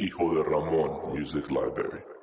Hijo de Ramón Music Library.